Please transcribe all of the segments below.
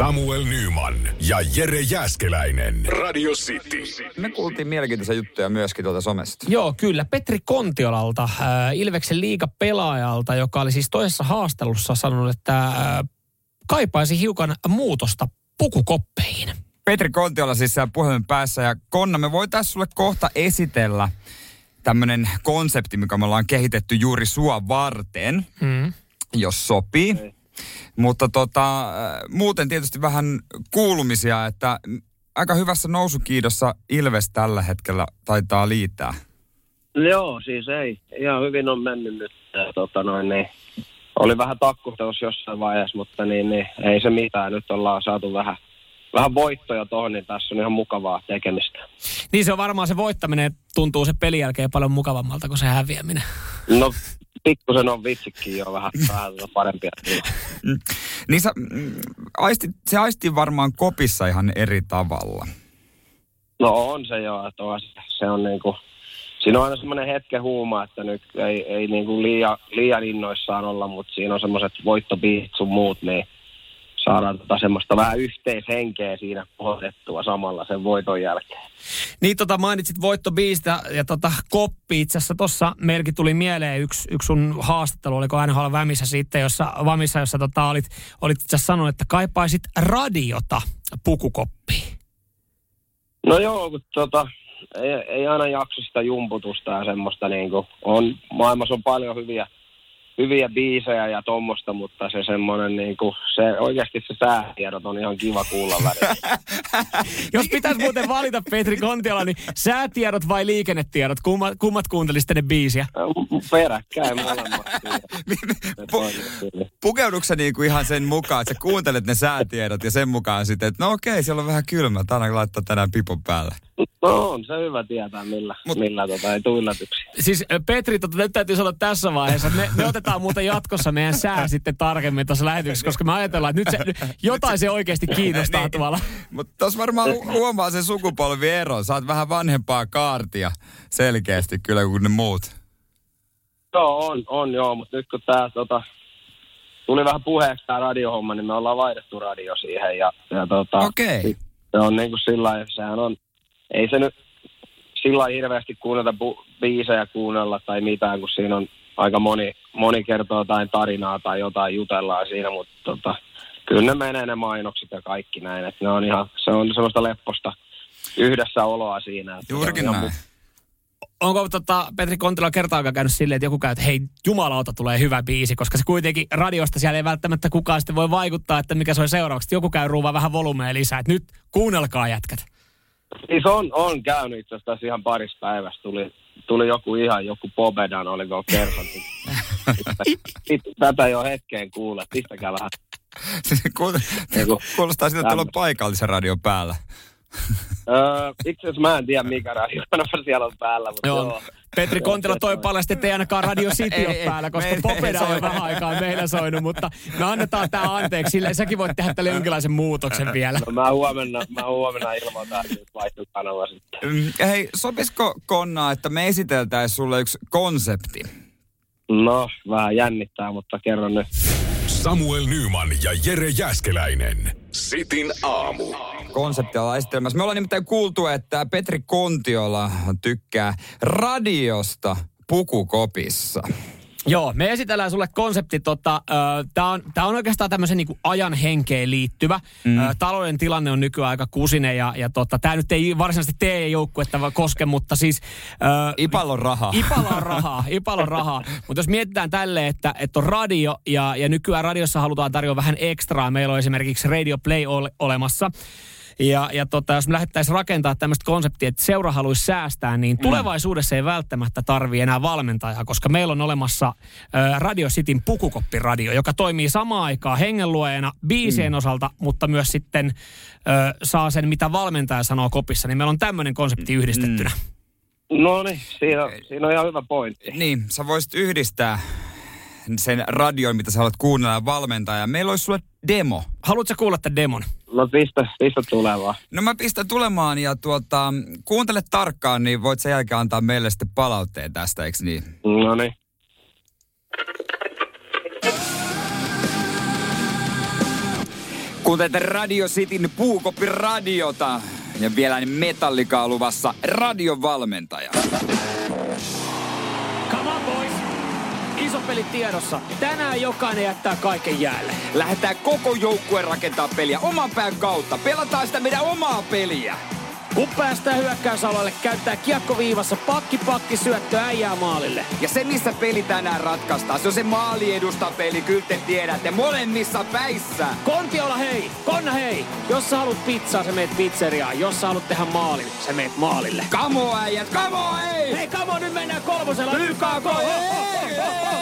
Samuel Nyman ja Jere Jäskeläinen. Radio City. Me kuultiin mielenkiintoisia juttuja myöskin tuolta somesta. Joo, kyllä. Petri Kontiolalta, äh, Ilveksen liigapelaajalta, joka oli siis toisessa haastelussa sanonut, että äh, kaipaisi hiukan muutosta pukukoppeihin. Petri Kontiola siis siellä puhelimen päässä ja Konna, me voitaisiin sulle kohta esitellä tämmöinen konsepti, mikä me ollaan kehitetty juuri sua varten, Mm. jos sopii. Mutta tota, äh, muuten tietysti vähän kuulumisia, että aika hyvässä nousukiidossa Ilves tällä hetkellä taitaa liittää. Joo, siis ei. Ihan hyvin on mennyt nyt. Tota noin, niin, oli vähän takkuhtelussa jossain vaiheessa, mutta niin, niin, ei se mitään. Nyt ollaan saatu vähän, vähän voittoja tuohon, niin tässä on ihan mukavaa tekemistä. Niin se on varmaan se voittaminen tuntuu se pelin jälkeen paljon mukavammalta kuin se häviäminen. No, pikkusen on vitsikin jo vähän, vähän tota parempia. Mm. Niin sä, mm, aisti, se aisti varmaan kopissa ihan eri tavalla. No on se jo, että on, se- se on niinku, siinä on aina semmoinen hetken huuma, että nyt ei, ei niinku liian, liian innoissaan olla, mutta siinä on semmoiset voittobiisit sun muut, niin saadaan tota semmoista vähän yhteishenkeä siinä kohdettua samalla sen voiton jälkeen. Niin tota mainitsit voittobiistä ja tota koppi. Itse asiassa tuossa meilläkin tuli mieleen yksi, yksi sun haastattelu, oliko NHL Vämissä sitten, jossa, Vamissa, jossa tota olit, olit itse asiassa sanonut, että kaipaisit radiota pukukoppiin. No joo, kun tota, ei, ei aina jaksa sitä jumputusta ja semmoista niinku, on, maailmassa on paljon hyviä, hyviä biisejä ja tommosta, mutta se semmoinen niinku, se oikeasti se säätiedot on ihan kiva kuulla välillä. Jos pitäisi muuten valita Petri Kontiola, niin säätiedot vai liikennetiedot? Kummat, kummat kuuntelisit ne biisiä? Peräkkäin molemmat. kyllä. Se toimii kyllä. Pukeuduksen niin kuin ihan sen mukaan, että sä kuuntelet ne säätiedot ja sen mukaan sitten, että no okei, siellä on vähän kylmä, tänään laittaa tänään pipon päälle. No on se hyvä tietää, millä, Mut- millä tota, ei tule yllätyksiä. Siis Petri, tota, nyt täytyy sanoa tässä vaiheessa, että me, me otetaan muuten jatkossa meidän sää sitten tarkemmin tuossa lähetyksessä, koska me ajatellaan, että nyt se, jotain se oikeasti kiinnostaa Niin. tuolla. Mutta tuossa varmaan hu- huomaa sen sukupolvieron. Sä oot vähän vanhempaa kaartia selkeästi kyllä kuin ne muut. Joo, on, on joo, mutta nyt kun tämä tota, tuli vähän puheeksi tämä radiohomma, niin me ollaan vaihdettu radio siihen. Ja, ja tota, Okei. Se on niin kuin sillä lailla, sehän on, ei se nyt sillä lailla hirveästi kuunnella bu- biisejä kuunnella tai mitään, kun siinä on aika moni, moni kertoo jotain tarinaa tai jotain jutellaan siinä, mutta tota, kyllä ne menee ne mainokset ja kaikki näin, että ne on ihan, se on semmoista lepposta yhdessä oloa siinä. Juurikin ihan näin. mu- Onko tota, Petri Kontila kertaakaan käynyt silleen, että joku käy, että hei, jumalauta tulee hyvä biisi, koska se kuitenkin radiosta siellä ei välttämättä kukaan sitten voi vaikuttaa, että mikä se on seuraavaksi. Joku käy ruuvaa vähän volumea lisää, että nyt kuunnelkaa jätkät. Siis on, on käynyt itse asiassa ihan parissa päivässä. Tuli, tuli joku ihan, joku Bobedan, oliko kersantti. Tätä jo hetkeen kuule, pistäkää vähän. Kuulostaa siltä, että on paikallisen radion päällä. Öö, itse asiassa mä en tiedä, mikä radiokanava siellä on päällä, mutta joo. Joo. Petri Kontila toi paljasti, että ei ainakaan Radio City Ei, ole ei, päällä, koska Popeda on vähän aikaa meillä soinut, mutta me annetaan tämä anteeksi. Sille, säkin voit tehdä tälle jonkinlaisen muutoksen vielä. No mä huomenna, mä huomenna ilmoitan, että nyt vaihtuu kanava sitten. Mm, Hei, sopisiko Konna, että me esiteltäisiin sulle yksi konsepti? No, vähän jännittää, mutta kerron nyt. Samuel Nyman ja Jere Jäskeläinen. Sitin aamu. Konsepti ollaan esittelemässä. Me ollaan nimittäin kuultu, että Petri Kontiola tykkää radiosta pukukopissa. Joo, me esitellään sulle konsepti. Tota, Tämä on, tää on oikeastaan tämmöisen niinku ajan henkeen liittyvä. Mm. Ö, talouden tilanne on nykyään aika kusinen ja, ja tota, tämä nyt ei varsinaisesti tee joukkuetta koske, mutta siis... Ö, Ipalla on rahaa. Ipalla on rahaa, Ipalla on rahaa. Mutta jos mietitään tälle, että, että on radio ja, ja nykyään radiossa halutaan tarjoa vähän ekstraa. Meillä on esimerkiksi Radio Play ole, olemassa. Ja, ja tota, jos me lähdettäisiin rakentaa tämmöistä konseptia, että seura haluaisi säästää, niin Mm. tulevaisuudessa ei välttämättä tarvi enää valmentajaa, koska meillä on olemassa ö, Radio Cityn pukukoppiradio, joka toimii samaan aikaan hengenluojana biisien mm. osalta, mutta myös sitten ö, saa sen, mitä valmentaja sanoo kopissa. Niin meillä on tämmöinen konsepti yhdistettynä. No niin, siinä, siinä on ihan hyvä pointti. Niin, sä voisit yhdistää sen radion, mitä sä haluat kuunnella ja valmentaa. Ja meillä olisi sulle demo. Haluatko kuulla tämän demon? No pistä, pistä tulevaa. No mä pistän tulemaan ja tuota, kuuntele tarkkaan, niin voit sen jälkeen antaa meille sitten palautteen tästä, eikö niin? No niin. Kuuntelette Radio Cityn puukoppiradiota ja vielä metallikaa luvassa radiovalmentaja. Iso peli tiedossa. Tänään jokainen jättää kaiken jäälle. Lähdetään koko joukkue rakentaa peliä oman pään kautta. Pelataan sitä meidän omaa peliä. Kun päästään hyökkäysalueelle, käyttää kiekko viivassa, pakki pakki syöttö äijää maalille. Ja se, missä peli tänään ratkaistaan, se on se maali edusta peli, kyllä te tiedätte, molemmissa päissä. Kontiola hei! Konna hei! Jos sä haluat pizzaa, sä meet pizzeriaan. Jos sä haluat tehdä maalin, sä meet maalille. Kamo äijät, kamo ei! Hei, on, nyt mennään kolmosella. YKK! Olisi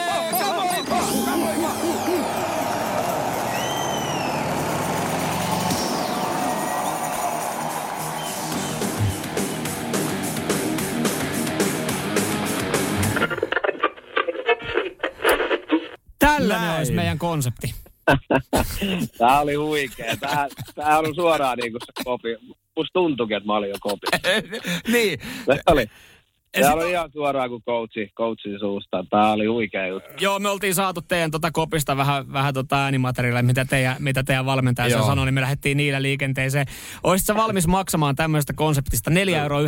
meidän konsepti. Tää oli huikea. Tää, tää on suoraan niinku se kopi. Musta tuntuikin, että mä olin jo kopi. niin, Tää oli, Sit- oli ihan suoraan kuin coachi, coachin suusta. Tää oli huikea juttu. Joo, me oltiin saatu teidän tota kopista vähän, vähän tota äänimateriaalia, mitä teidän, mitä teidän valmentaja Joo. sanoi, niin me lähdettiin niillä liikenteeseen. Olisit sä valmis maksamaan tämmöisestä konseptista 4,90 euroa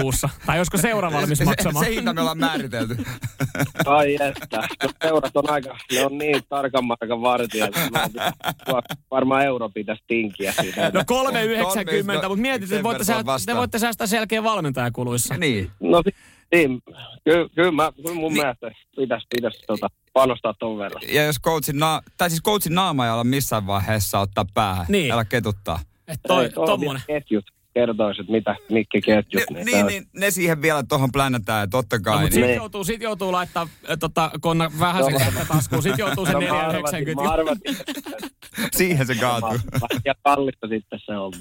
kuussa? Tai olisiko seura valmis se, maksamaan? se hinta me ollaan määritelty. Ai että. No, seurat on aika, ne on niin tarkan markan vartija. että mä en- Varmaan euro pitäisi tinkiä siitä. No 3,90, Kolme- mutta mietit, että voitte, verran sää, te voitte säästää sen jälkeen valmentajakuluissa. niin. No si- niin, kyllä, kyllä, mä, kyllä mun mielestä pitäisi, pitäisi tota, panostaa ton verran. Ja jos coachin, na- tai siis coachin naama ei olla missään vaiheessa ottaa päähän, Niin. älä ketuttaa. Et toi, Ei, tuolla tommonen. Ketjut kertoisi, että mitä, mitkä ketjut. Ne, tää- niin, niin, ne siihen vielä tuohon plänätään, ja totta No, kai. mutta niin. sit Niin. joutuu, sit joutuu laittaa äh, tota, konna vähän sen No, taskuun. Sit joutuu sen No, mä arvasin, 4,90. mä arvasin, Siihen se kaatuu. ja kallista sitten se on.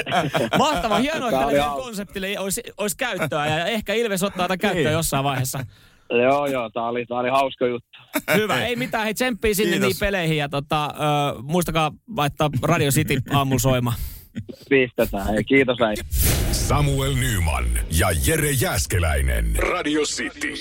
Mahtavaa, hienoa, että tälle konseptille olisi, olisi käyttöä ja ehkä Ilves ottaa tätä käyttöön Niin. jossain vaiheessa. Joo, joo, tää oli, tää oli hauska juttu. Hyvä, ei mitään, hei tsemppii sinne Kiitos. niin peleihin ja tota, ö, muistakaa laittaa Radio City aamulla soimaan. Pistetään. Hei, kiitos äijä. Samuel Nyman ja Jere Jäskeläinen. Radio City.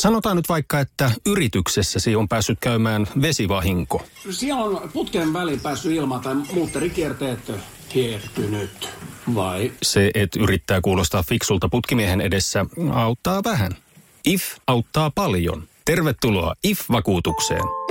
Sanotaan nyt vaikka, että yrityksessäsi on päässyt käymään vesivahinko. Siellä on putken väliin päässyt ilma tai muutterikierteet hiertynyt. Vai? Se, että yrittää kuulostaa fiksulta putkimiehen edessä, auttaa vähän. IF auttaa paljon. Tervetuloa IF-vakuutukseen.